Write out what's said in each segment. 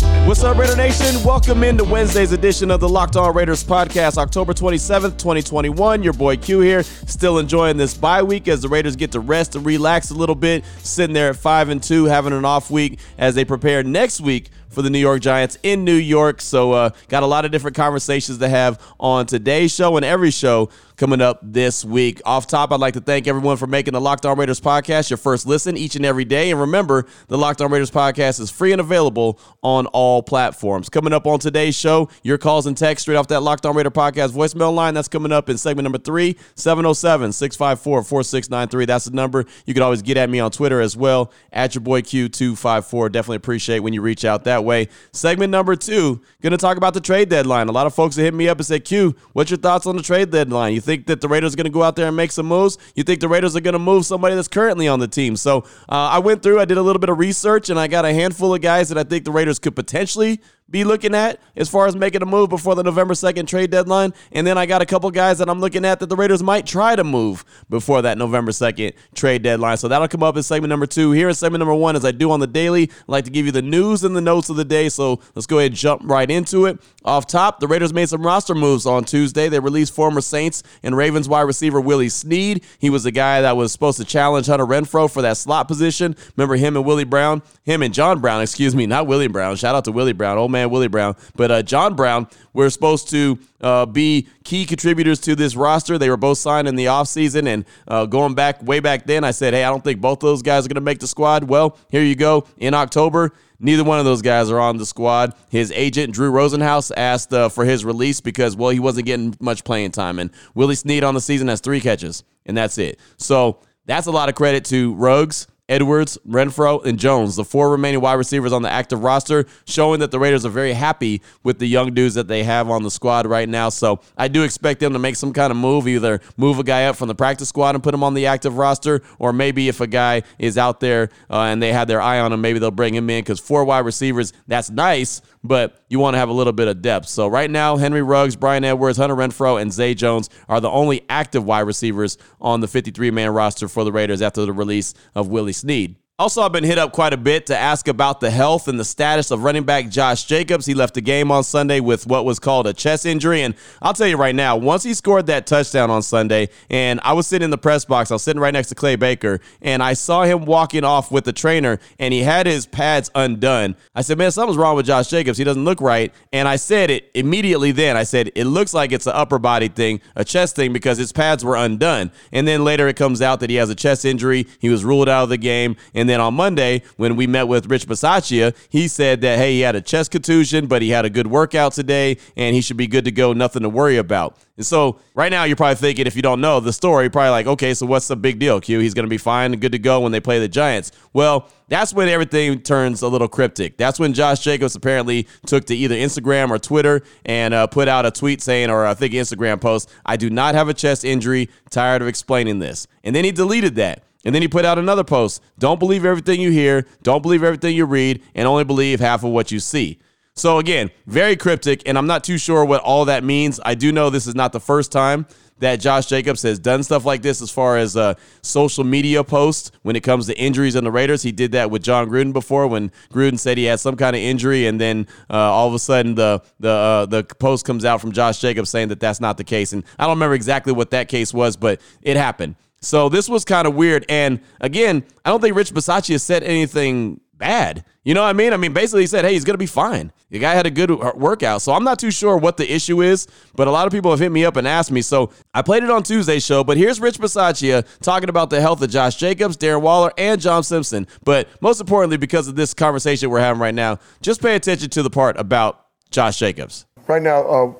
What's up, Raider Nation? Welcome into Wednesday's edition of the Locked On Raiders podcast, October 27th, 2021. Your boy Q here, still enjoying this bye week as the Raiders get to rest and relax a little bit, sitting there at 5 and 2, having an off week as they prepare next week for the New York Giants in New York. So, uh, got a lot of different conversations to have on today's show and every show coming up this week. Off top, I'd like to thank everyone for making the Locked On Raiders podcast your first listen each and every day. And remember, the Locked On Raiders podcast is free and available on all platforms. Coming up on today's show, your calls and texts straight off that Locked On Raider podcast voicemail line. That's coming up in segment number three, 707 654 4693. That's the number. You can always get at me on Twitter as well, at your boy Q254. Definitely appreciate when you reach out that way. Segment number two, going to talk about the trade deadline. A lot of folks have hit me up and said, Q, what's your thoughts on the trade deadline? You think that the Raiders are going to go out there and make some moves? You think the Raiders are going to move somebody that's currently on the team? So uh, I went through, I did a little bit of research, and I got a handful of guys that I think the Raiders could potentially be looking at as far as making a move before the November 2nd trade deadline. And then I got a couple guys that I'm looking at that the Raiders might try to move before that November 2nd trade deadline. So that'll come up in segment number two. Here in segment number one, as I do on the daily, I like to give you the news and the notes of the day. So let's go ahead and jump right into it. Off top, the Raiders made some roster moves on Tuesday. They released former Saints and Ravens wide receiver Willie Snead. He was the guy that was supposed to challenge Hunter Renfrow for that slot position. Remember him and Willie Brown? Him and John Brown, excuse me, not Willie Brown. Shout out to Willie Brown, old man Willie Brown. But uh, John Brown were supposed to uh, be key contributors to this roster. They were both signed in the offseason. And uh, going back way back then, I said, hey, I don't think both of those guys are going to make the squad. Well, here you go. In October, Neither one of those guys are on the squad. His agent, Drew Rosenhaus, asked uh, for his release because, well, he wasn't getting much playing time. And Willie Snead on the season has three catches, and that's it. So that's a lot of credit to Ruggs. Edwards, Renfrow, and Jones, the four remaining wide receivers on the active roster, showing that the Raiders are very happy with the young dudes that they have on the squad right now. So I do expect them to make some kind of move, either move a guy up from the practice squad and put him on the active roster, or maybe if a guy is out there uh, and they have their eye on him, maybe they'll bring him in because four wide receivers, that's nice, but you want to have a little bit of depth. So right now, Henry Ruggs, Bryan Edwards, Hunter Renfrow, and Zay Jones are the only active wide receivers on the 53 man roster for the Raiders after the release of Willie Snead. Also, I've been hit up quite a bit to ask about the health and the status of running back Josh Jacobs. He left the game on Sunday with what was called a chest injury. And I'll tell you right now, once he scored that touchdown on Sunday, and I was sitting in the press box, I was sitting right next to Clay Baker, and I saw him walking off with the trainer, and he had his pads undone. I said, Man, something's wrong with Josh Jacobs. He doesn't look right. And I said it immediately then. I said, It looks like it's an upper body thing, a chest thing, because his pads were undone. And then later it comes out that he has a chest injury. He was ruled out of the game. And then on Monday, when we met with Rich Bisaccia, he said that, hey, he had a chest contusion, but he had a good workout today and he should be good to go, nothing to worry about. And so right now, you're probably thinking, if you don't know the story, probably like, okay, so what's the big deal, Q? He's going to be fine and good to go when they play the Giants. Well, that's when everything turns a little cryptic. That's when Josh Jacobs apparently took to either Instagram or Twitter and uh, put out a tweet saying, or I think Instagram post, I do not have a chest injury. Tired of explaining this. And then he deleted that. And then he put out another post. Don't believe everything you hear. Don't believe everything you read, and only believe half of what you see. So again, very cryptic, and I'm not too sure what all that means. I do know this is not the first time that Josh Jacobs has done stuff like this as far as uh, social media posts when it comes to injuries in the Raiders. He did that with Jon Gruden before when Gruden said he had some kind of injury, and then uh, all of a sudden the the uh, the post comes out from Josh Jacobs saying that that's not the case. And I don't remember exactly what that case was, but it happened. So this was kind of weird. And again, I don't think Rich Bisaccia said anything bad. You know what I mean? I mean, basically, he said, hey, he's going to be fine. The guy had a good workout. So I'm not too sure what the issue is, but a lot of people have hit me up and asked me. So I played it on Tuesday's show, but here's Rich Bisaccia talking about the health of Josh Jacobs, Darren Waller, and John Simpson. But most importantly, because of this conversation we're having right now, just pay attention to the part about Josh Jacobs. Right now, uh,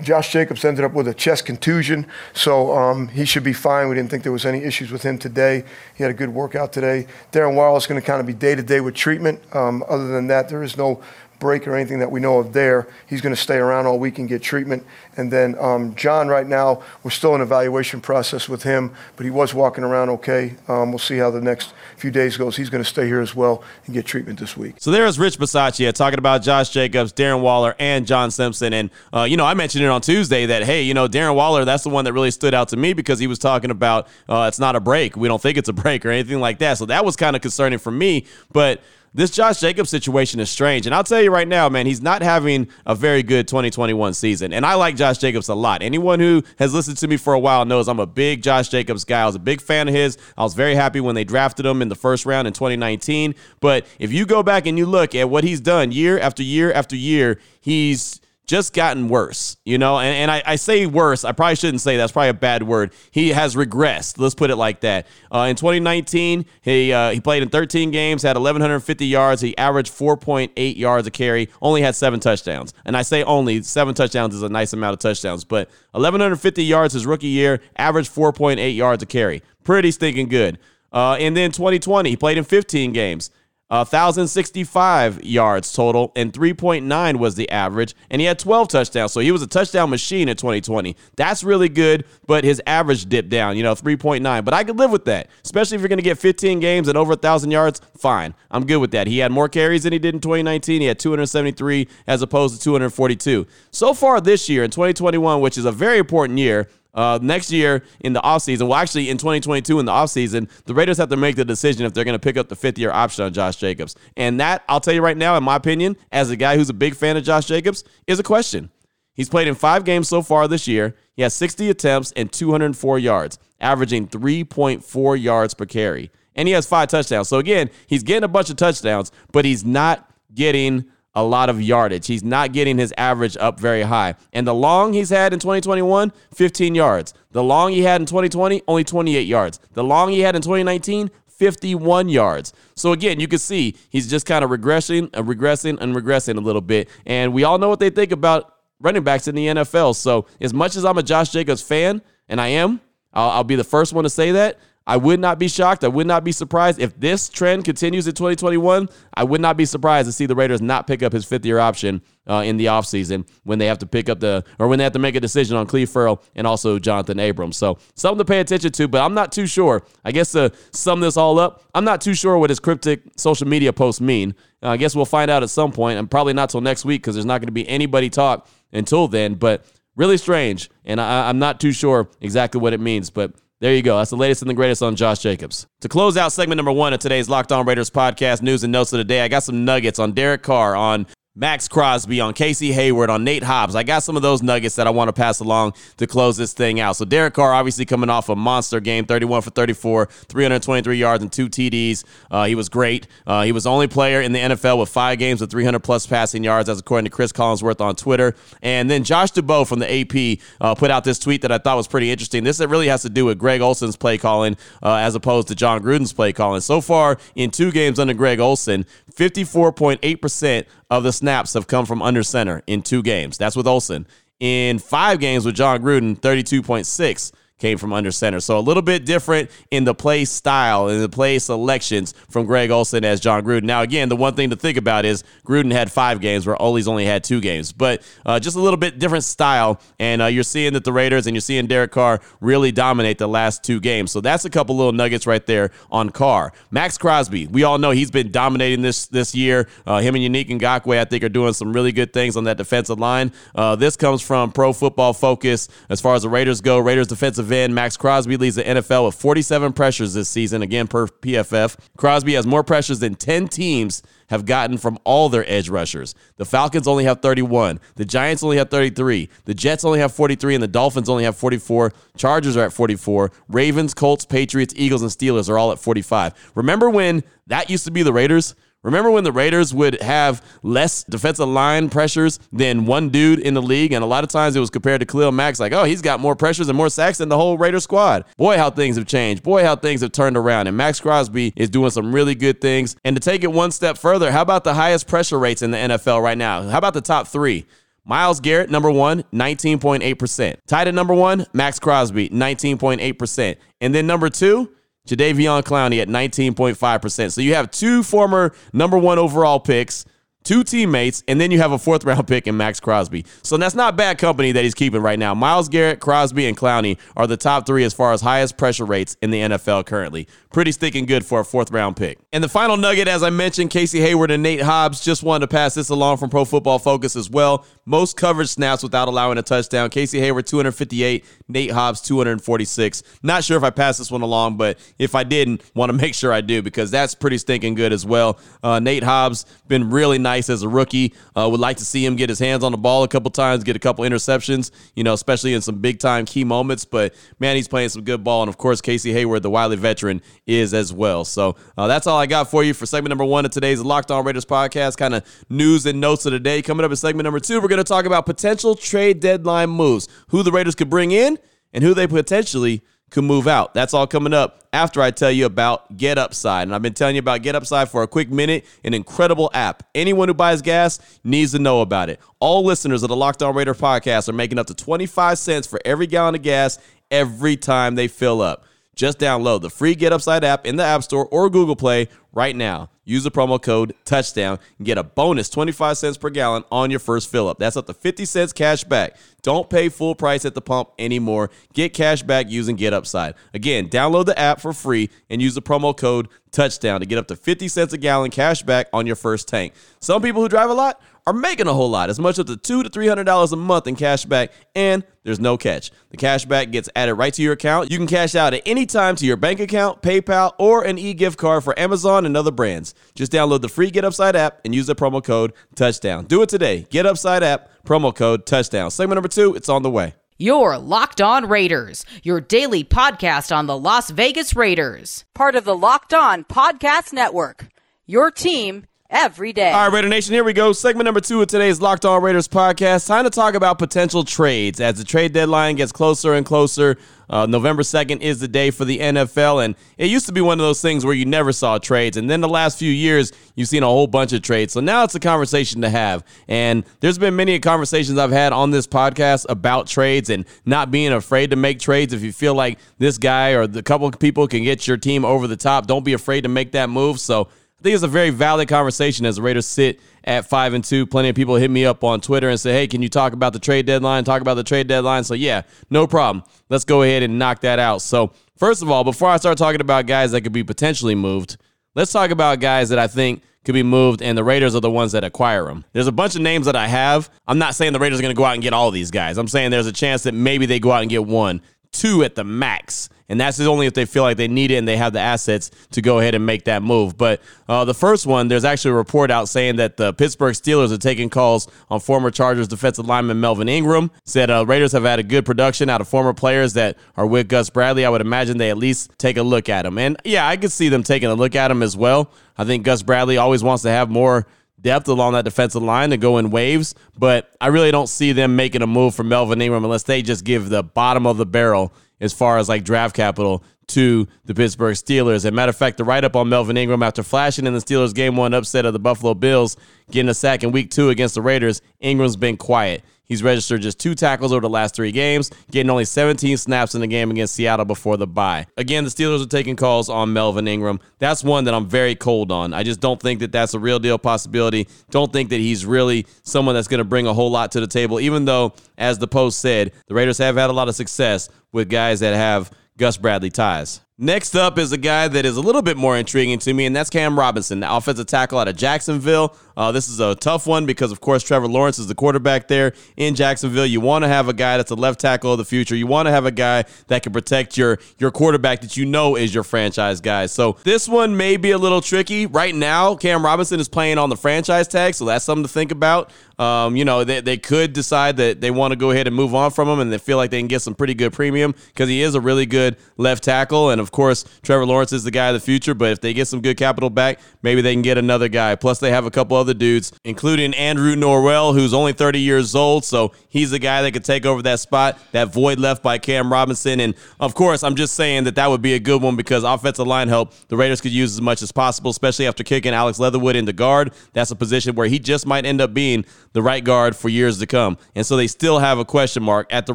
Josh Jacobs ended up with a chest contusion, so um, he should be fine. We didn't think there was any issues with him today. He had a good workout today. Darren Waller is going to kind of be day to day with treatment. Um, other than that, there is no break or anything that we know of there. He's going to stay around all week and get treatment. And then um, John, right now, we're still in evaluation process with him, but he was walking around okay. Um, we'll see how the next few days goes. He's going to stay here as well and get treatment this week. So there's Rich Bisaccia talking about Josh Jacobs, Darren Waller, and John Simpson. And, uh, you know, I mentioned it on Tuesday that, hey, you know, Darren Waller, that's the one that really stood out to me because he was talking about uh, it's not a break. We don't think it's a break or anything like that. So that was kind of concerning for me. But this Josh Jacobs situation is strange. And I'll tell you right now, man, he's not having a very good 2021 season. And I like Josh Jacobs a lot. Anyone who has listened to me for a while knows I'm a big Josh Jacobs guy. I was a big fan of his. I was very happy when they drafted him in the first round in 2019. But if you go back and you look at what he's done year after year after year, he's just gotten worse, you know? And, and I, I, say worse. I probably shouldn't say that's probably a bad word. He has regressed. Let's put it like that. Uh, in 2019, he uh, he played in 13 games, had 1,150 yards. He averaged 4.8 yards a carry, only had seven touchdowns. And I say only seven touchdowns is a nice amount of touchdowns, but 1,150 yards his rookie year, averaged 4.8 yards a carry. Pretty stinking good. Uh, and then 2020, he played in 15 games. Uh, 1,065 yards total, and 3.9 was the average. And he had 12 touchdowns. So he was a touchdown machine in 2020. That's really good, but his average dipped down, you know, 3.9. But I could live with that, especially if you're going to get 15 games and over 1,000 yards. Fine. I'm good with that. He had more carries than he did in 2019. He had 273 as opposed to 242. So far this year in 2021, which is a very important year, uh, next year in the offseason, well, actually in 2022 in the offseason, the Raiders have to make the decision if they're going to pick up the fifth year option on Josh Jacobs. And that, I'll tell you right now, in my opinion, as a guy who's a big fan of Josh Jacobs, is a question. He's played in five games so far this year. He has 60 attempts and 204 yards, averaging 3.4 yards per carry. And he has five touchdowns. So again, he's getting a bunch of touchdowns, but he's not getting a lot of yardage. He's not getting his average up very high. And the long he's had in 2021, 15 yards. The long he had in 2020, only 28 yards. The long he had in 2019, 51 yards. So again, you can see he's just kind of regressing, and regressing, and regressing a little bit. And we all know what they think about running backs in the NFL. So as much as I'm a Josh Jacobs fan, and I am, I'll, I'll be the first one to say that. I would not be shocked. I would not be surprised if this trend continues in 2021. I would not be surprised to see the Raiders not pick up his fifth year option uh, in the offseason when they have to pick up the or when they have to make a decision on Cleve Ferrell and also Jonathan Abrams. So something to pay attention to, but I'm not too sure. I guess to sum this all up, I'm not too sure what his cryptic social media posts mean. Uh, I guess we'll find out at some point, and probably not till next week because there's not going to be anybody talk until then. But really strange, and I, I'm not too sure exactly what it means, but. There you go. That's the latest and the greatest on Josh Jacobs. To close out segment number one of today's Locked On Raiders podcast news and notes of the day, I got some nuggets on Derek Carr, on Maxx Crosby, on Casey Hayward, on Nate Hobbs. I got some of those nuggets that I want to pass along to close this thing out. So Derek Carr obviously coming off a monster game, 31 for 34, 323 yards and two TDs. Uh, he was great. Uh, he was the only player in the NFL with five games with 300 plus passing yards, as according to Cris Collinsworth on Twitter. And then Josh Dubow from the AP uh, put out this tweet that I thought was pretty interesting. This really has to do with Greg Olson's play calling uh, as opposed to Jon Gruden's play calling. So far in two games under Greg Olson, 54.8% of the snaps have come from under center in two games. That's with Olson. In five games with Jon Gruden, 32.6 came from under center. So a little bit different in the play style and the play selections from Greg Olson as Jon Gruden. Now, again, the one thing to think about is Gruden had five games where Ole's only had two games, but uh, just a little bit different style. And uh, you're seeing that the Raiders and you're seeing Derek Carr really dominate the last two games. So that's a couple little nuggets right there on Carr. Maxx Crosby, we all know he's been dominating this this year. Uh, him and Yannick Ngakoue, I think, are doing some really good things on that defensive line. Uh, this comes from Pro Football Focus as far as the Raiders go. Raiders defensive Maxx Crosby leads the NFL with 47 pressures this season, again per PFF. Crosby has more pressures than 10 teams have gotten from all their edge rushers. The Falcons only have 31. The Giants only have 33. The Jets only have 43, and the Dolphins only have 44. Chargers are at 44. Ravens, Colts, Patriots, Eagles, and Steelers are all at 45. Remember when that used to be the Raiders? Remember when the Raiders would have less defensive line pressures than one dude in the league? And a lot of times it was compared to Khalil Mack's like, oh, he's got more pressures and more sacks than the whole Raider squad. Boy, how things have changed. Boy, how things have turned around. And Maxx Crosby is doing some really good things. And to take it one step further, how about the highest pressure rates in the NFL right now? How about the top three? Myles Garrett, number one, 19.8%. Tight end number one, Maxx Crosby, 19.8%. And then number two, Jadeveon Clowney at 19.5%. So you have two former number one overall picks two teammates, and then you have a fourth round pick in Maxx Crosby. So that's not bad company that he's keeping right now. Myles Garrett, Crosby, and Clowney are the top three as far as highest pressure rates in the NFL currently. Pretty sticking good for a fourth round pick. And the final nugget, as I mentioned, Casey Hayward and Nate Hobbs just wanted to pass this along from Pro Football Focus as well. Most coverage snaps without allowing a touchdown. Casey Hayward, 258. Nate Hobbs, 246. Not sure if I passed this one along, but if I didn't, want to make sure I do because that's pretty stinking good as well. Uh, Nate Hobbs, been really nice as a rookie. Uh, would like to see him get his hands on the ball a couple times, get a couple interceptions, you know, especially in some big time key moments. But man, he's playing some good ball. And of course, Casey Hayward, the wily veteran, is as well. So uh, that's all I got for you for segment number one of today's Locked On Raiders podcast. Kind of news and notes of the day. Coming up in segment number two, we're going to talk about potential trade deadline moves, who the Raiders could bring in, and who they potentially could move out. That's all coming up after I tell you about Get Upside. And I've been telling you about Get Upside for a quick minute, an incredible app. Anyone who buys gas needs to know about it. All listeners of the Locked On Raider podcast are making up to 25 cents for every gallon of gas every time they fill up. Just download the free Get Upside app in the App Store or Google Play right now. Use the promo code touchdown and get a bonus 25 cents per gallon on your first fill up. That's up to 50 cents cash back. Don't pay full price at the pump anymore. Get cash back using Get Upside. Again, download the app for free and use the promo code touchdown to get up to 50 cents a gallon cash back on your first tank. Some people who drive a lot are making a whole lot, as much as the two to three hundred dollars a month in cash back, and there's no catch. The cash back gets added right to your account. You can cash out at any time to your bank account, PayPal, or an e-gift card for Amazon and other brands. Just download the free Get Upside app and use the promo code touchdown. Do it today. Get Upside app, promo code touchdown. Segment number two, it's on the way. Your Locked On Raiders, your daily podcast on the Las Vegas Raiders. Part of the Locked On Podcast Network. Your team every day. All right, Raider Nation, here we go. Segment number two of today's Locked On Raiders podcast. Time to talk about potential trades as the trade deadline gets closer and closer. Uh, November 2nd is the day for the NFL, and it used to be one of those things where you never saw trades. And then the last few years, you've seen a whole bunch of trades. So now it's a conversation to have. And there's been many conversations I've had on this podcast about trades and not being afraid to make trades. If you feel like this guy or the couple of people can get your team over the top, don't be afraid to make that move. So think it's a very valid conversation as the Raiders sit at five and two. Plenty of people hit me up on Twitter and say, "Hey, can you talk about the trade deadline? Talk about the trade deadline." So yeah, no problem. Let's go ahead and knock that out. So first of all, before I start talking about guys that could be potentially moved, let's talk about guys that I think could be moved, and the Raiders are the ones that acquire them. There's a bunch of names that I have. I'm not saying the Raiders are going to go out and get all these guys. I'm saying there's a chance that maybe they go out and get one, two at the max and that's only if they feel like they need it and they have the assets to go ahead and make that move. But uh, the first one, there's actually a report out saying that the Pittsburgh Steelers are taking calls on former Chargers defensive lineman Melvin Ingram. Said uh, Raiders have had a good production out of former players that are with Gus Bradley. I would imagine they at least take a look at him. And yeah, I could see them taking a look at him as well. I think Gus Bradley always wants to have more depth along that defensive line to go in waves, but I really don't see them making a move for Melvin Ingram unless they just give the bottom of the barrel as far as like draft capital to the Pittsburgh Steelers. As a matter of fact, the write up on Melvin Ingram after flashing in the Steelers game one upset of the Buffalo Bills, getting a sack in week two against the Raiders, Ingram's been quiet. He's registered just two tackles over the last three games, getting only 17 snaps in the game against Seattle before the bye. Again, the Steelers are taking calls on Melvin Ingram. That's one that I'm very cold on. I just don't think that that's a real deal possibility. Don't think that he's really someone that's going to bring a whole lot to the table, even though, as the Post said, the Raiders have had a lot of success with guys that have Gus Bradley ties. Next up is a guy that is a little bit more intriguing to me, and that's Cam Robinson, the offensive tackle out of Jacksonville. Uh, this is a tough one because, of course, Trevor Lawrence is the quarterback there in Jacksonville. You want to have a guy that's a left tackle of the future. You want to have a guy that can protect your your quarterback that you know is your franchise guy. So this one may be a little tricky right now. Cam Robinson is playing on the franchise tag, so that's something to think about. Um, you know, they, they could decide that they want to go ahead and move on from him, and they feel like they can get some pretty good premium because he is a really good left tackle. And of course, Trevor Lawrence is the guy of the future. But if they get some good capital back, maybe they can get another guy. Plus, they have a couple other dudes, including Andrew Norwell, who's only 30 years old. So he's the guy that could take over that spot, that void left by Cam Robinson. And of course, I'm just saying that that would be a good one because offensive line help the Raiders could use as much as possible, especially after kicking Alex Leatherwood into guard. That's a position where he just might end up being the right guard for years to come. And so they still have a question mark at the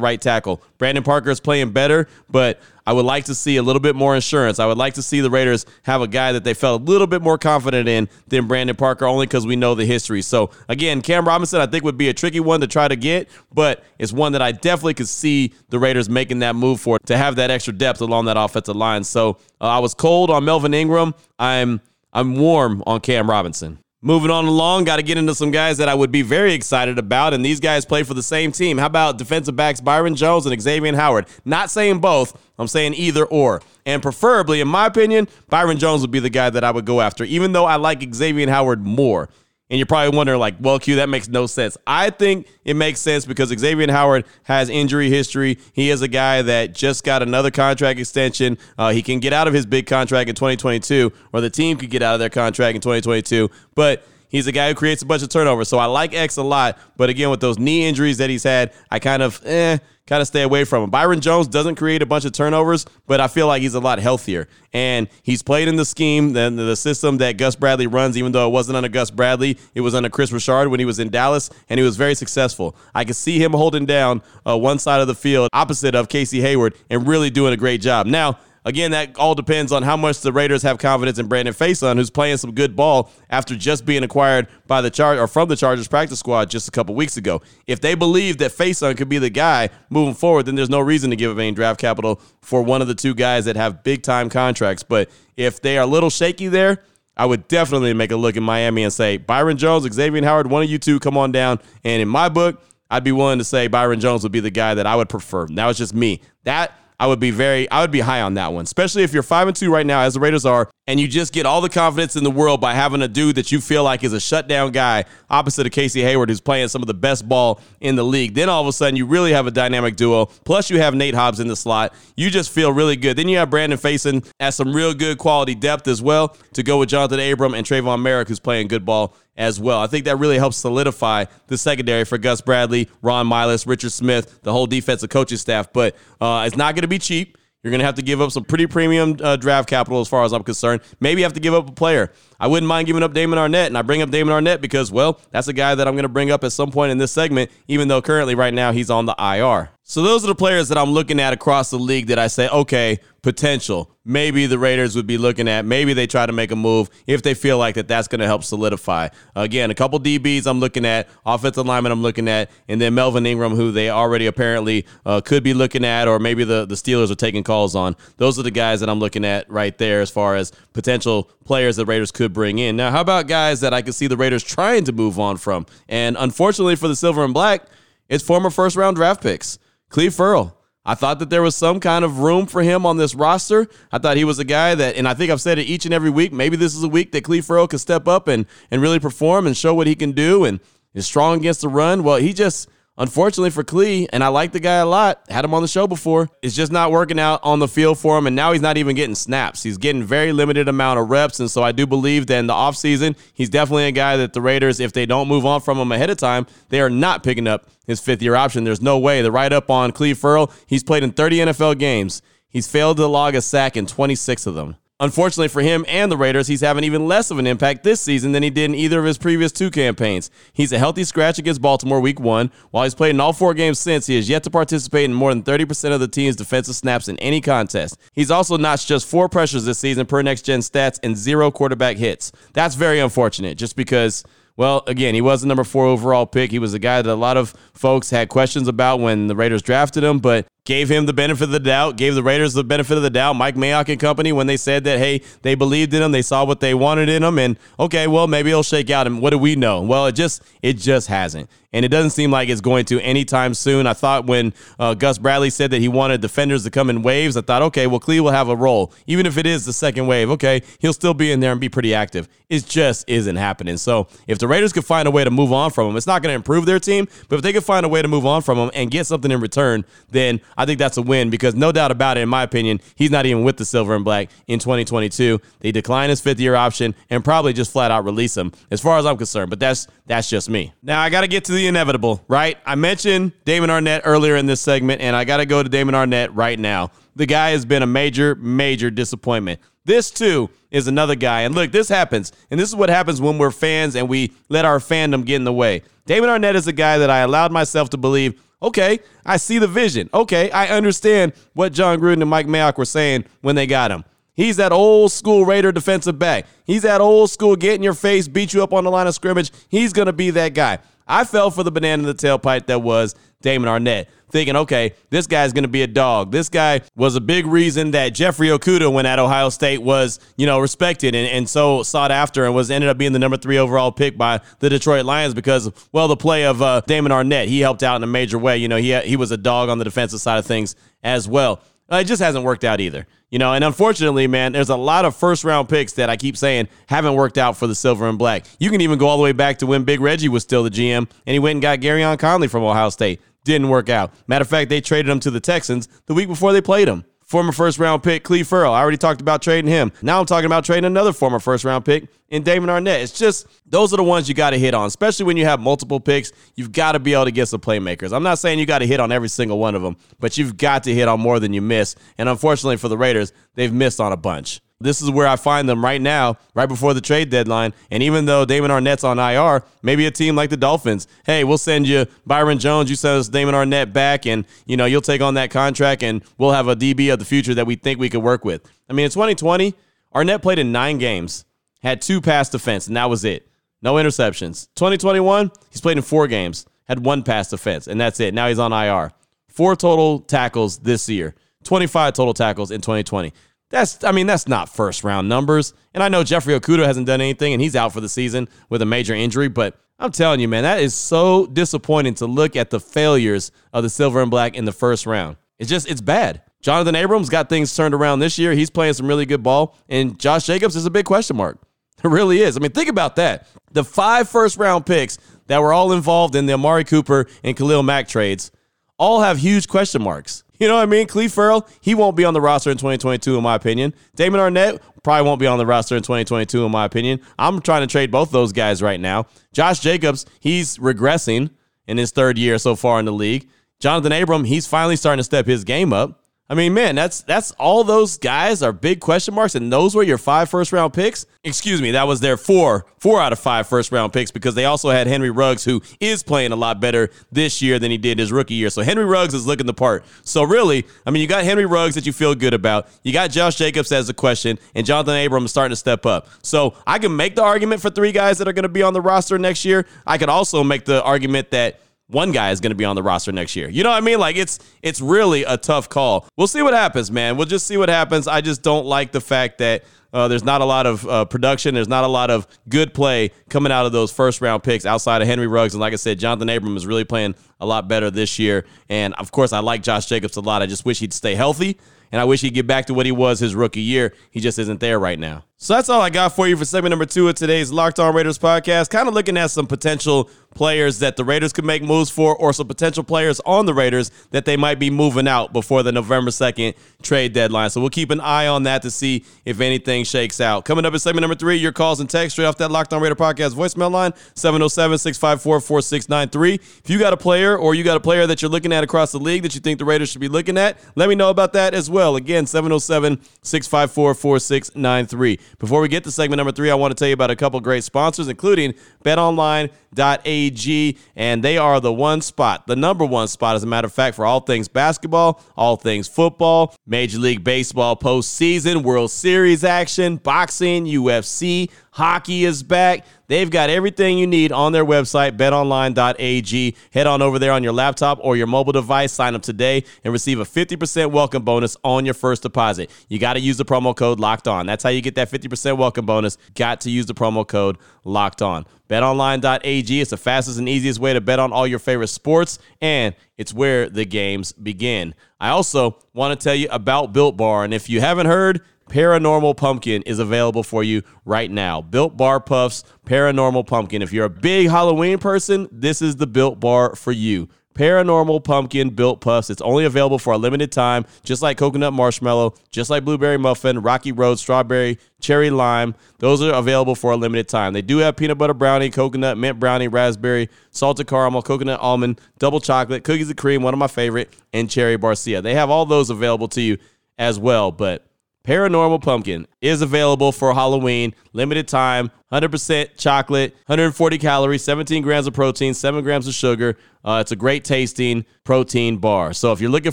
right tackle. Brandon Parker is playing better, but I would like to see a little bit more insurance. I would like to see the Raiders have a guy that they felt a little bit more confident in than Brandon Parker, only because we know the history. So, again, Cam Robinson, I think, would be a tricky one to try to get, but it's one that I definitely could see the Raiders making that move for to have that extra depth along that offensive line. So, uh, I was cold on Melvin Ingram. I'm I'm warm on Cam Robinson. Moving on along, got to get into some guys that I would be very excited about, and these guys play for the same team. How about defensive backs Byron Jones and Xavier Howard? Not saying both, I'm saying either or. And preferably, in my opinion, Byron Jones would be the guy that I would go after, even though I like Xavier Howard more. And you're probably wondering, like, well, Q, that makes no sense. I think it makes sense because Xavier Howard has injury history. He is a guy that just got another contract extension. Uh, he can get out of his big contract in 2022, or the team could get out of their contract in 2022. But He's a guy who creates a bunch of turnovers. So I like X a lot. But again, with those knee injuries that he's had, I kind of, eh, kind of stay away from him. Byron Jones doesn't create a bunch of turnovers, but I feel like he's a lot healthier. And he's played in the scheme, the, the system that Gus Bradley runs, even though it wasn't under Gus Bradley. It was under Kris Richard when he was in Dallas, and he was very successful. I could see him holding down uh, one side of the field opposite of Casey Hayward and really doing a great job. Now, Again, that all depends on how much the Raiders have confidence in Brandon Facyson, who's playing some good ball after just being acquired by the Char or from the Chargers practice squad just a couple weeks ago. If they believe that Facyson could be the guy moving forward, then there's no reason to give up any draft capital for one of the two guys that have big time contracts. But if they are a little shaky there, I would definitely make a look in Miami and say Byron Jones, Xavier Howard, one of you two, come on down. And in my book, I'd be willing to say Byron Jones would be the guy that I would prefer. Now it's just me. That I would be very, I would be high on that one, especially if you're five and two right now, as the Raiders are, and you just get all the confidence in the world by having a dude that you feel like is a shutdown guy opposite of Casey Hayward, who's playing some of the best ball in the league. Then all of a sudden, you really have a dynamic duo. Plus, you have Nate Hobbs in the slot. You just feel really good. Then you have Brandon Facyson as some real good quality depth as well to go with Jonathan Abram and Tre'von Moehrig, who's playing good ball as well. I think that really helps solidify the secondary for Gus Bradley, Ron Milus, Richard Smith, the whole defensive coaching staff. But uh, it's not going to be cheap. You're going to have to give up some pretty premium uh, draft capital as far as I'm concerned. Maybe you have to give up a player. I wouldn't mind giving up Damon Arnette, and I bring up Damon Arnette because, well, that's a guy that I'm going to bring up at some point in this segment, even though currently right now he's on the IR. So those are the players that I'm looking at across the league that I say, okay, potential. Maybe the Raiders would be looking at. Maybe they try to make a move if they feel like that that's going to help solidify. Again, a couple DBs I'm looking at, offensive lineman I'm looking at, and then Melvin Ingram, who they already apparently uh, could be looking at, or maybe the, the Steelers are taking calls on. Those are the guys that I'm looking at right there as far as potential players the Raiders could bring in. Now, how about guys that I could see the Raiders trying to move on from? And unfortunately for the Silver and Black, it's former first round draft picks. Cleve Ferrell. I thought that there was some kind of room for him on this roster. I thought he was a guy that, and I think I've said it each and every week. Maybe this is a week that Cleve Ferrell could step up and and really perform and show what he can do and is strong against the run. Well, he just Unfortunately for Clee, and I like the guy a lot, had him on the show before, it's just not working out on the field for him, and now he's not even getting snaps. He's getting very limited amount of reps, and so I do believe that in the offseason, he's definitely a guy that the Raiders, if they don't move on from him ahead of time, they are not picking up his fifth year option. There's no way. The write up on Cleve Ferrell, he's played in 30 NFL games. He's failed to log a sack in 26 of them. Unfortunately for him and the Raiders, he's having even less of an impact this season than he did in either of his previous two campaigns. He's a healthy scratch against Baltimore week one. While he's played in all four games since, he has yet to participate in more than 30% of the team's defensive snaps in any contest. He's also notched just four pressures this season per next gen stats and zero quarterback hits. That's very unfortunate just because. Well, again, he was the number four overall pick. He was a guy that a lot of folks had questions about when the Raiders drafted him, but gave him the benefit of the doubt, gave the Raiders the benefit of the doubt, Mike Mayock and company, when they said that, hey, they believed in him, they saw what they wanted in him, and okay, well, maybe he'll shake out. And what do we know? Well, it just it just hasn't. And it doesn't seem like it's going to anytime soon. I thought when uh, Gus Bradley said that he wanted defenders to come in waves, I thought, okay, well, Cleve will have a role. Even if it is the second wave, okay, he'll still be in there and be pretty active. It just isn't happening. So if the Raiders could find a way to move on from him, it's not going to improve their team, but if they could find a way to move on from him and get something in return, then I think that's a win because no doubt about it, in my opinion, he's not even with the silver and black in 2022. They decline his fifth year option and probably just flat out release him, as far as I'm concerned. But that's that's just me. Now I got to get to the inevitable, right? I mentioned Damon Arnette earlier in this segment, and I got to go to Damon Arnette right now. The guy has been a major, major disappointment. This too is another guy. And look, this happens. And this is what happens when we're fans and we let our fandom get in the way. Damon Arnette is a guy that I allowed myself to believe Okay, I see the vision. Okay, I understand what John Gruden and Mike Mayock were saying when they got him. He's that old school Raider defensive back. He's that old school get in your face, beat you up on the line of scrimmage. He's going to be that guy. I fell for the banana in the tailpipe that was Damon Arnette, thinking, okay, this guy's going to be a dog. This guy was a big reason that Jeffrey Okudah, when at Ohio State, was you know respected and, and so sought after, and was ended up being the number three overall pick by the Detroit Lions because, well, the play of uh, Damon Arnette. he helped out in a major way. You know, he he was a dog on the defensive side of things as well. It just hasn't worked out either. You know, and unfortunately, man, there's a lot of first round picks that I keep saying haven't worked out for the silver and black. You can even go all the way back to when Big Reggie was still the GM and he went and got Gareon Conley from Ohio State. Didn't work out. Matter of fact, they traded him to the Texans the week before they played him. Former first round pick, Cleve Ferrell. I already talked about trading him. Now I'm talking about trading another former first round pick in Damon Arnette. It's just those are the ones you got to hit on, especially when you have multiple picks. You've got to be able to get some playmakers. I'm not saying you got to hit on every single one of them, but you've got to hit on more than you miss. And unfortunately for the Raiders, they've missed on a bunch. This is where I find them right now, right before the trade deadline. And even though Damon Arnette's on IR, maybe a team like the Dolphins, hey, we'll send you Byron Jones, you send us Damon Arnette back, and you know you'll take on that contract, and we'll have a DB of the future that we think we could work with. I mean, in 2020, Arnette played in nine games, had two pass defense, and that was it. No interceptions. 2021, he's played in four games, had one pass defense, and that's it. Now he's on IR. Four total tackles this year, 25 total tackles in 2020. That's, I mean, that's not first round numbers. And I know Jeffrey Okudah hasn't done anything and he's out for the season with a major injury, but I'm telling you, man, that is so disappointing to look at the failures of the silver and black in the first round. It's just, it's bad. Jonathan Abrams got things turned around this year. He's playing some really good ball. And Josh Jacobs is a big question mark. It really is. I mean, think about that. The five first round picks that were all involved in the Amari Cooper and Khalil Mack trades all have huge question marks. You know what I mean? Cleve Ferrell, he won't be on the roster in 2022, in my opinion. Damon Arnette probably won't be on the roster in 2022, in my opinion. I'm trying to trade both those guys right now. Josh Jacobs, he's regressing in his third year so far in the league. Jonathan Abram, he's finally starting to step his game up. I mean, man, that's that's all those guys are big question marks, and those were your five first round picks. Excuse me, that was their four four out of five first round picks because they also had Henry Ruggs, who is playing a lot better this year than he did his rookie year. So Henry Ruggs is looking the part. So really, I mean, you got Henry Ruggs that you feel good about. You got Josh Jacobs as a question, and Jonathan Abrams starting to step up. So I can make the argument for three guys that are going to be on the roster next year. I could also make the argument that one guy is going to be on the roster next year. You know what I mean? Like it's it's really a tough call. We'll see what happens, man. We'll just see what happens. I just don't like the fact that uh, there's not a lot of uh, production. There's not a lot of good play coming out of those first round picks outside of Henry Ruggs. And like I said, Jonathan Abram is really playing a lot better this year. And of course, I like Josh Jacobs a lot. I just wish he'd stay healthy. And I wish he'd get back to what he was his rookie year. He just isn't there right now. So that's all I got for you for segment number two of today's Locked On Raiders podcast. Kind of looking at some potential players that the Raiders could make moves for, or some potential players on the Raiders that they might be moving out before the November 2nd trade deadline. So we'll keep an eye on that to see if anything shakes out. Coming up in segment number three, your calls and text straight off that Locked On Raider podcast voicemail line, 707 654 4693. If you got a player or you got a player that you're looking at across the league that you think the Raiders should be looking at, let me know about that as well. Again, 707 654 4693. Before we get to segment number three, I want to tell you about a couple great sponsors, including betonline.ag, and they are the one spot, the number one spot, as a matter of fact, for all things basketball, all things football, Major League Baseball postseason, World Series action, boxing, UFC, hockey is back. They've got everything you need on their website, betonline.ag. Head on over there on your laptop or your mobile device, sign up today, and receive a 50% welcome bonus on your first deposit. You got to use the promo code locked on. That's how you get that 50% welcome bonus. Got to use the promo code locked on. BetOnline.ag is the fastest and easiest way to bet on all your favorite sports, and it's where the games begin. I also want to tell you about Built Bar, and if you haven't heard, Paranormal Pumpkin is available for you right now. Built Bar Puffs, Paranormal Pumpkin. If you're a big Halloween person, this is the Built Bar for you. Paranormal Pumpkin Built Puffs. It's only available for a limited time, just like Coconut Marshmallow, just like Blueberry Muffin, Rocky Road, Strawberry, Cherry Lime. Those are available for a limited time. They do have peanut butter brownie, coconut, mint brownie, raspberry, salted caramel, coconut almond, double chocolate, cookies and cream, one of my favorite, and cherry barcia. They have all those available to you as well, but Paranormal Pumpkin is available for Halloween, limited time, 100% chocolate, 140 calories, 17 grams of protein, 7 grams of sugar. Uh, it's a great tasting protein bar. So if you're looking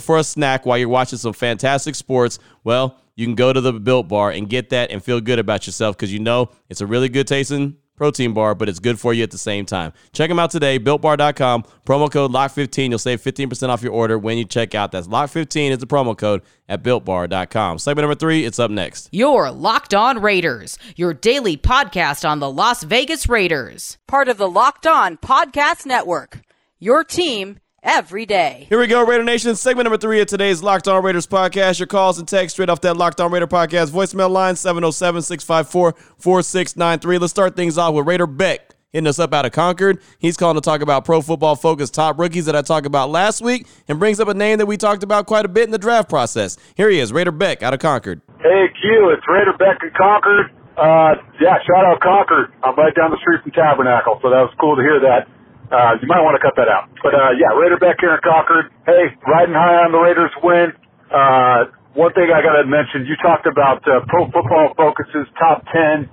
for a snack while you're watching some fantastic sports, well, you can go to the Built Bar and get that and feel good about yourself because you know it's a really good tasting protein bar, but it's good for you at the same time. Check them out today, builtbar.com, promo code LOCK15. You'll save 15% off your order when you check out. That's LOCK15 is the promo code at builtbar.com. Segment number three, it's up next. Your Locked On Raiders, your daily podcast on the Las Vegas Raiders, part of the Locked On Podcast Network. Your team every day. Here we go, Raider Nation. Segment number three of today's Locked On Raiders podcast. Your calls and text straight off that Locked On Raider podcast voicemail line 707 654 4693. Let's start things off with Raider Beck hitting us up out of Concord. He's calling to talk about pro football focused top rookies that I talked about last week and brings up a name that we talked about quite a bit in the draft process. Here he is, Raider Beck out of Concord. Hey, Q, it's Raider Beck in Concord. Uh, yeah, shout out Concord. I'm right down the street from Tabernacle, so that was cool to hear that. Uh, you might want to cut that out. But, uh, yeah, Raider Beck here in Concord. Hey, riding high on the Raiders win. Uh, one thing I got to mention, you talked about, uh, Pro Football Focus's top 10,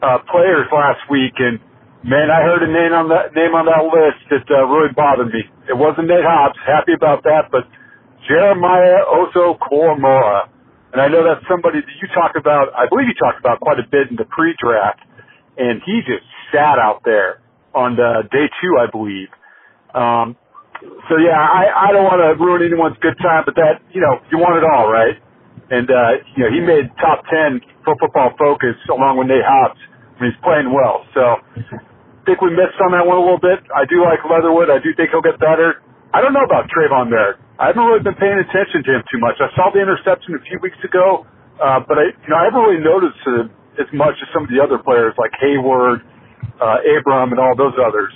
uh, players last week, and man, I heard a name on that, name on that list that, uh, really bothered me. It wasn't Nate Hobbs. Happy about that, but Jeremiah Owusu-Koramoah. And I know that's somebody that you talked about, I believe you talked about quite a bit in the pre-draft, and he just sat out there on the day two, I believe. Um, so yeah, I, I don't want to ruin anyone's good time, but that, you know, you want it all, right? And, uh, you know, he made top 10 pro football focus along with Nate Hobbs. Mean, he's playing well. So I think we missed on that one a little bit. I do like Leatherwood. I do think he'll get better. I don't know about Trayvon there. I haven't really been paying attention to him too much. I saw the interception a few weeks ago, uh, but I, you know, I haven't really noticed it as much as some of the other players like Hayward, uh, Abram and all those others.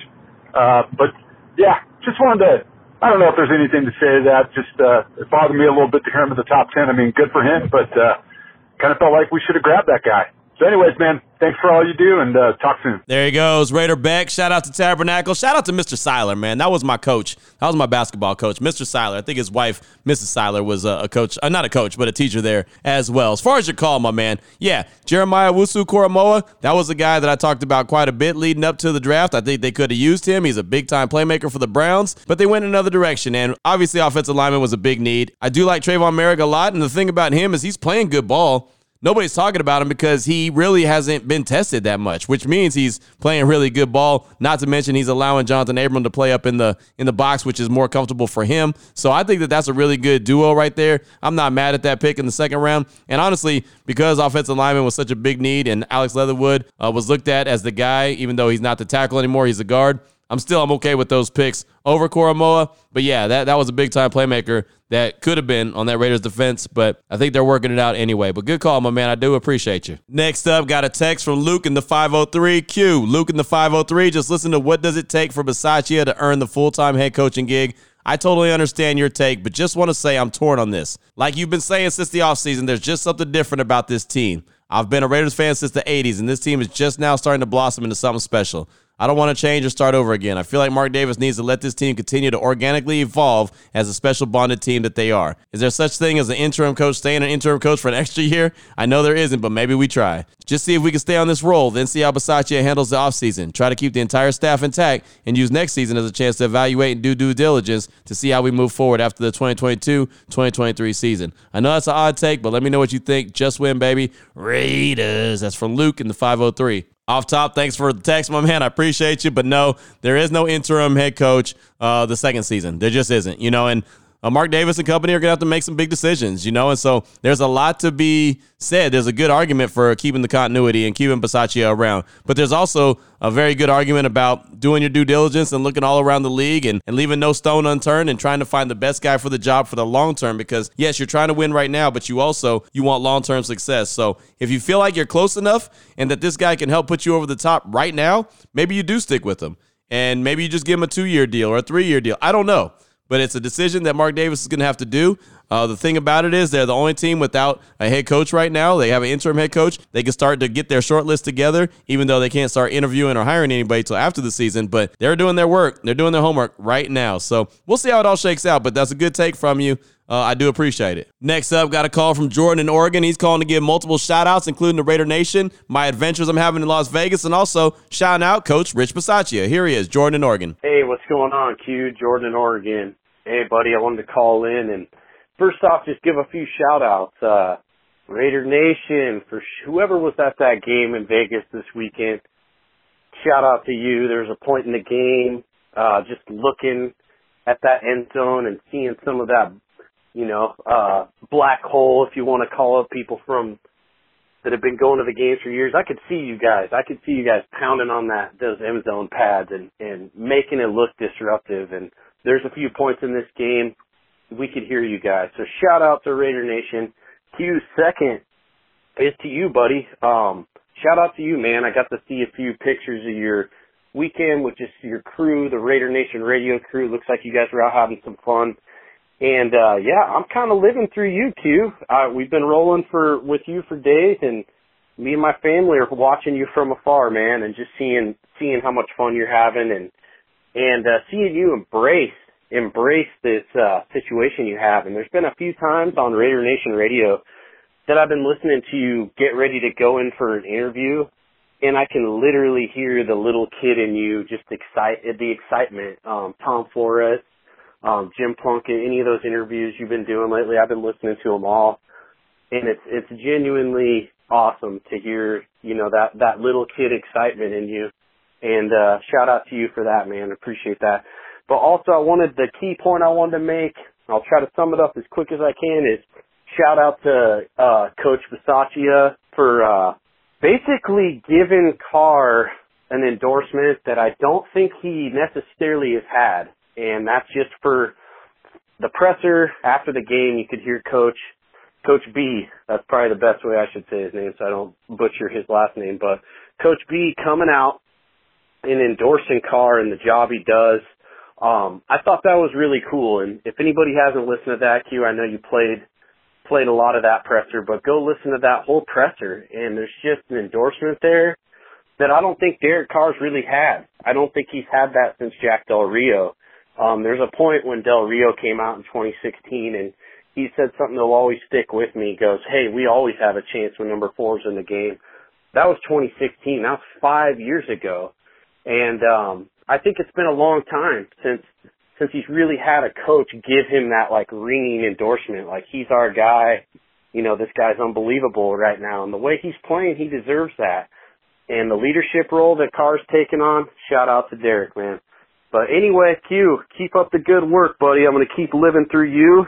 Uh, but yeah, just wanted to, I don't know if there's anything to say to that. Just, uh, it bothered me a little bit to hear him in the top 10. I mean, good for him, but, uh, kind of felt like we should have grabbed that guy. So, anyways, man, thanks for all you do and uh, talk soon. There he goes, Raider Beck. Shout out to Tabernacle. Shout out to Mr. Seiler, man. That was my coach. That was my basketball coach, Mr. Seiler. I think his wife, Mrs. Seiler, was a, coach, uh, not a coach, but a teacher there as well. As far as your call, my man, yeah, Jeremiah Owusu-Koramoah, that was a guy that I talked about quite a bit leading up to the draft. I think they could have used him. He's a big time playmaker for the Browns, but they went another direction. And obviously, offensive lineman was a big need. I do like Trayvon Moehrig a lot. And the thing about him is he's playing good ball nobody's talking about him because he really hasn't been tested that much, which means he's playing really good ball. Not to mention he's allowing Jonathan Abram to play up in the in the box, which is more comfortable for him. So I think that that's a really good duo right there. I'm not mad at that pick in the second round. And honestly, because offensive lineman was such a big need, and Alex Leatherwood uh, was looked at as the guy, even though he's not the tackle anymore, he's a guard. I'm still I'm okay with those picks over Koramoah. But yeah, that, that was a big time playmaker that could have been on that Raiders defense, but I think they're working it out anyway. But good call, my man. I do appreciate you. Next up, got a text from Luke in the 503. Q. Luke in the 503. Just listen to what does it take for Bisaccia to earn the full time head coaching gig. I totally understand your take, but just want to say I'm torn on this. Like you've been saying since the offseason, there's just something different about this team. I've been a Raiders fan since the 80s, and this team is just now starting to blossom into something special. I don't want to change or start over again. I feel like Mark Davis needs to let this team continue to organically evolve as a special bonded team that they are. Is there such thing as an interim coach staying an interim coach for an extra year? I know there isn't, but maybe we try. Just see if we can stay on this roll, then see how Bisaccia handles the offseason. Try to keep the entire staff intact and use next season as a chance to evaluate and do due diligence to see how we move forward after the 2022-2023 season. I know that's an odd take, but let me know what you think. Just win, baby. Raiders. That's from Luke in the 503. Off top, thanks for the text, my man. I appreciate you. But no, there is no interim head coach uh, the second season. There just isn't, you know. And uh, Mark Davis and company are going to have to make some big decisions, you know? And so there's a lot to be said. There's a good argument for keeping the continuity and keeping Bisaccia around. But there's also a very good argument about doing your due diligence and looking all around the league and, and leaving no stone unturned and trying to find the best guy for the job for the long term. Because yes, you're trying to win right now, but you also you want long term success. So if you feel like you're close enough and that this guy can help put you over the top right now, maybe you do stick with him. And maybe you just give him a two year deal or a three year deal. I don't know but it's a decision that Mark Davis is going to have to do. Uh, the thing about it is they're the only team without a head coach right now. They have an interim head coach. They can start to get their short list together, even though they can't start interviewing or hiring anybody till after the season. But they're doing their work. They're doing their homework right now. So we'll see how it all shakes out. But that's a good take from you. Uh, I do appreciate it. Next up, got a call from Jordan in Oregon. He's calling to give multiple shout outs, including the Raider Nation, my adventures I'm having in Las Vegas, and also shouting out Coach Rich Bisaccia. Here he is, Jordan in Oregon. Hey, what's going on, Q? Jordan in Oregon. Hey, buddy, I wanted to call in and first off, just give a few shout outs. Uh, Raider Nation, for whoever was at that game in Vegas this weekend, shout out to you. There was a point in the game, uh, just looking at that end zone and seeing some of that, you know, uh, black hole, if you want to call it, people from that have been going to the games for years. I could see you guys. I could see you guys pounding on that those end zone pads and and making it look disruptive. And there's a few points in this game we could hear you guys. So shout out to Raider Nation. Q second is to you, buddy. Um, shout out to you, man. I got to see a few pictures of your weekend with just your crew, the Raider Nation radio crew. Looks like you guys were out having some fun. And uh yeah, I'm kind of living through you, Q. Uh, we've been rolling for with you for days, and me and my family are watching you from afar, man, and just seeing seeing how much fun you're having, and and uh, seeing you embrace embrace this uh, situation you have. And there's been a few times on Raider Nation Radio that I've been listening to you get ready to go in for an interview, and I can literally hear the little kid in you just excite the excitement. Um, Tom Flores, um, Jim Plunkett, any of those interviews you've been doing lately, I've been listening to them all, and it's it's genuinely awesome to hear you know that that little kid excitement in you. And uh, shout out to you for that, man. Appreciate that. But also, I wanted the key point I wanted to make. I'll try to sum it up as quick as I can. Is shout out to uh, Coach Bisaccia for uh, basically giving Carr an endorsement that I don't think he necessarily has had, and that's just for the presser after the game. You could hear Coach Coach B. That's probably the best way I should say his name, so I don't butcher his last name. But Coach B coming out and endorsing Carr and the job he does um, I thought that was really cool. And if anybody hasn't listened to that, Q, I know you played played a lot of that presser, but go listen to that whole presser. And there's just an endorsement there that I don't think Derek Carr's really had. I don't think he's had that since Jack Del Rio. Um, there's a point when Del Rio came out in 2016 and he said something that'll always stick with me. He goes, Hey, we always have a chance when number four's in the game. That was 2016. That was five years ago. And, um, I think it's been a long time since since he's really had a coach give him that like ringing endorsement, like he's our guy. You know, this guy's unbelievable right now, and the way he's playing, he deserves that. And the leadership role that Carr's taken on, shout out to Derek, man. But anyway, Q, keep up the good work, buddy. I'm going to keep living through you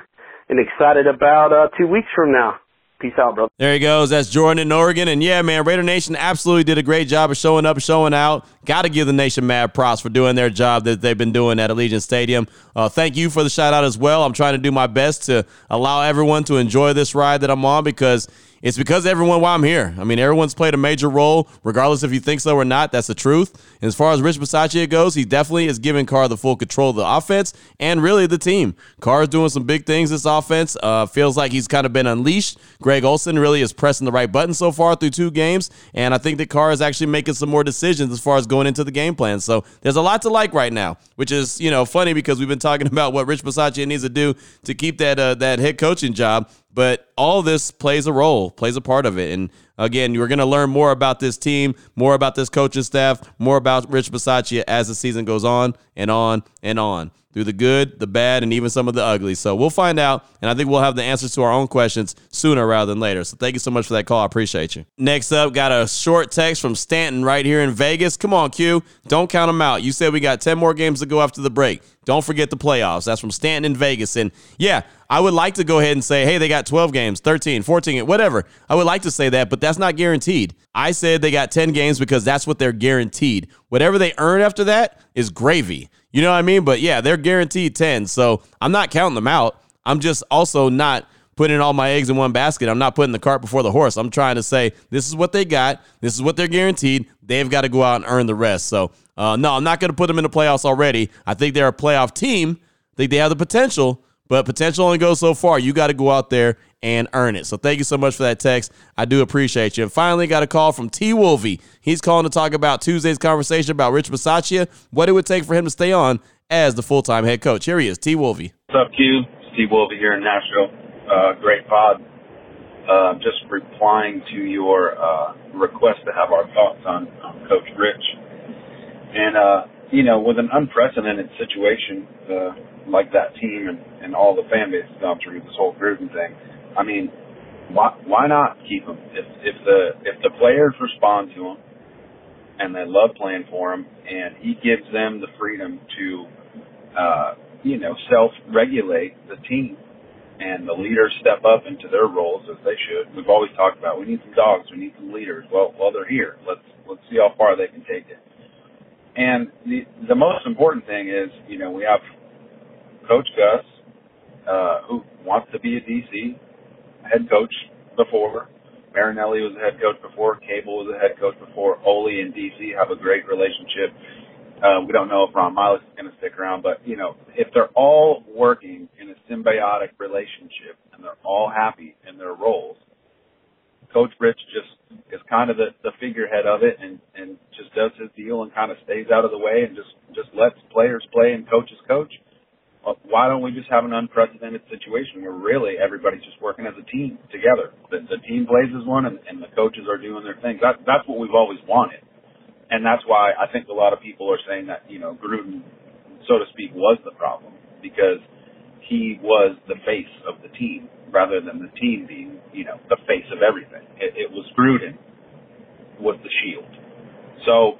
and excited about uh, two weeks from now. Peace out, bro. There he goes. That's Jordan in Oregon. And yeah, man, Raider Nation absolutely did a great job of showing up, showing out. Got to give the nation mad props for doing their job that they've been doing at Allegiant Stadium. Uh, thank you for the shout out as well. I'm trying to do my best to allow everyone to enjoy this ride that I'm on because it's because everyone why I'm here. I mean, everyone's played a major role, regardless if you think so or not. That's the truth. And as far as Rich Bisaccia goes, he definitely is giving Carr the full control of the offense and really the team. Carr is doing some big things this offense. Uh, feels like he's kind of been unleashed. Greg Olson really is pressing the right button so far through two games. And I think that Carr is actually making some more decisions as far as going into the game plan. So there's a lot to like right now, which is, you know, funny because we've been talking about what Rich Bisaccia needs to do to keep that uh, that head coaching job. But all this plays a role, plays a part of it. And again, you're going to learn more about this team, more about this coaching staff, more about Rich Bisaccia as the season goes on and on and on through the good, the bad, and even some of the ugly. So we'll find out, and I think we'll have the answers to our own questions sooner rather than later. So thank you so much for that call. I appreciate you. Next up, got a short text from Stanton right here in Vegas. Come on, Q. Don't count them out. You said we got 10 more games to go after the break. Don't forget the playoffs. That's from Stanton in Vegas. And yeah, I would like to go ahead and say, hey, they got 12 games, 13, 14, whatever. I would like to say that, but that's not guaranteed. I said they got 10 games because that's what they're guaranteed. Whatever they earn after that is gravy. You know what I mean? But yeah, they're guaranteed 10. So I'm not counting them out. I'm just also not putting all my eggs in one basket. I'm not putting the cart before the horse. I'm trying to say this is what they got. This is what they're guaranteed. They've got to go out and earn the rest. So uh, no, I'm not going to put them in the playoffs already. I think they're a playoff team. I think they have the potential, but potential only goes so far. You got to go out there and earn it. So thank you so much for that text. I do appreciate you. And finally, got a call from T. Wolvie. He's calling to talk about Tuesday's conversation about Rich Bisaccia, what it would take for him to stay on as the full time head coach. Here he is, T. Wolvie. What's up, Q? Wolvey here in Nashville. Uh, great pod. Uh, just replying to your uh, request to have our thoughts on, on Coach Rich. And, uh, you know, with an unprecedented situation uh, like that team and, and all the fan base through this whole Gruden thing, I mean, why why not keep him? If if the if the players respond to him and they love playing for him, and he gives them the freedom to, uh, you know, self-regulate the team, and the leaders step up into their roles as they should. We've always talked about we need some dogs, we need some leaders. Well, well, they're here. Let's let's see how far they can take it. And the the most important thing is, you know, we have Coach Gus, uh, who wants to be a DC head coach before. Marinelli was a head coach before. Cable was a head coach before. Ole and DC have a great relationship. Uh, we don't know if Ron Miles is going to stick around, but you know, if they're all working in a symbiotic relationship and they're all happy in their roles, Coach Rich just is kind of the, the figurehead of it and, and just does his deal and kind of stays out of the way and just, just lets players play and coaches coach. Uh, why don't we just have an unprecedented situation where really everybody's just working as a team together? The, the team plays as one and, and the coaches are doing their thing. That, that's what we've always wanted and that's why I think a lot of people are saying that you know Gruden, so to speak, was the problem because he was the face of the team rather than the team being you know the face of everything. It, it was Gruden was the shield. So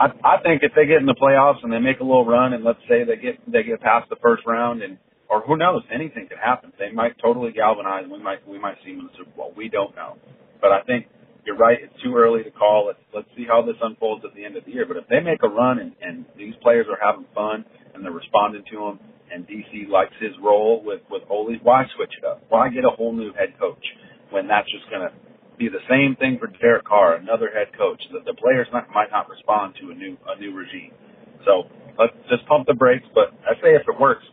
I, I think if they get in the playoffs and they make a little run, and let's say they get they get past the first round, and or who knows, anything could happen. They might totally galvanize. We might we might see them in the Super Bowl. We don't know, but I think you're right. It's too early to call. Let's let's see how this unfolds at the end of the year. But if they make a run and, and these players are having fun and they're responding to them, and DC likes his role with with Ole, why switch it up? Why get a whole new head coach when that's just to be the same thing for Derek Carr, another head coach? That the players not, might not respond to a new a new regime. So let's just pump the brakes. But I say if it works,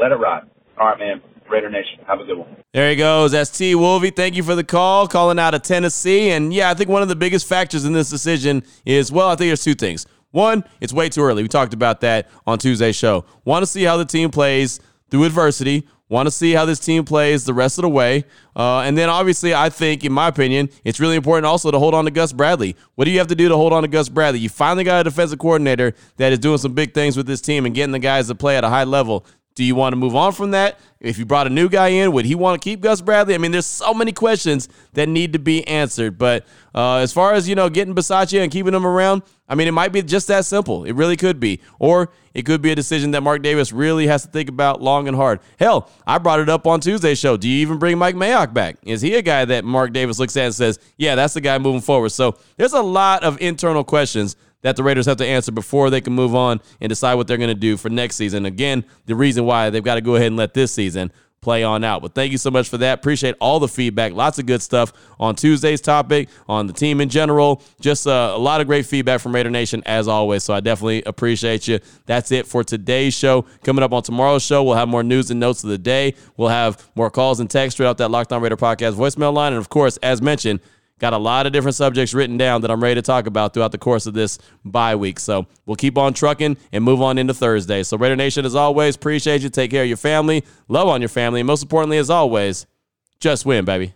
let it ride. All right, man. Raider Nation. Have a good one. There he goes. That's T. Thank you for the call, calling out of Tennessee. And yeah, I think one of the biggest factors in this decision is, well, I think there's two things. One, it's way too early. We talked about that on Tuesday's show. Want to see how the team plays through adversity. Want to see how this team plays the rest of the way. Uh, and then, obviously, I think, in my opinion, it's really important also to hold on to Gus Bradley. What do you have to do to hold on to Gus Bradley? You finally got a defensive coordinator that is doing some big things with this team and getting the guys to play at a high level. Do you want to move on from that? If you brought a new guy in, would he want to keep Gus Bradley? I mean, there's so many questions that need to be answered. But uh, as far as you know, getting Bisaccia and keeping him around, I mean, it might be just that simple. It really could be, or it could be a decision that Mark Davis really has to think about long and hard. Hell, I brought it up on Tuesday's show. Do you even bring Mike Mayock back? Is he a guy that Mark Davis looks at and says, "Yeah, that's the guy moving forward"? So there's a lot of internal questions that the Raiders have to answer before they can move on and decide what they're going to do for next season. Again, the reason why they've got to go ahead and let this season play on out. But thank you so much for that. Appreciate all the feedback. Lots of good stuff on Tuesday's topic, on the team in general. Just uh, a lot of great feedback from Raider Nation as always. So I definitely appreciate you. That's it for today's show. Coming up on tomorrow's show, we'll have more news and notes of the day. We'll have more calls and text straight off that Locked On Raider podcast voicemail line. And of course, as mentioned, Got a lot of different subjects written down that I'm ready to talk about throughout the course of this bye week. So we'll keep on trucking and move on into Thursday. So, Raider Nation, as always, appreciate you. Take care of your family, love on your family, and most importantly, as always, just win, baby.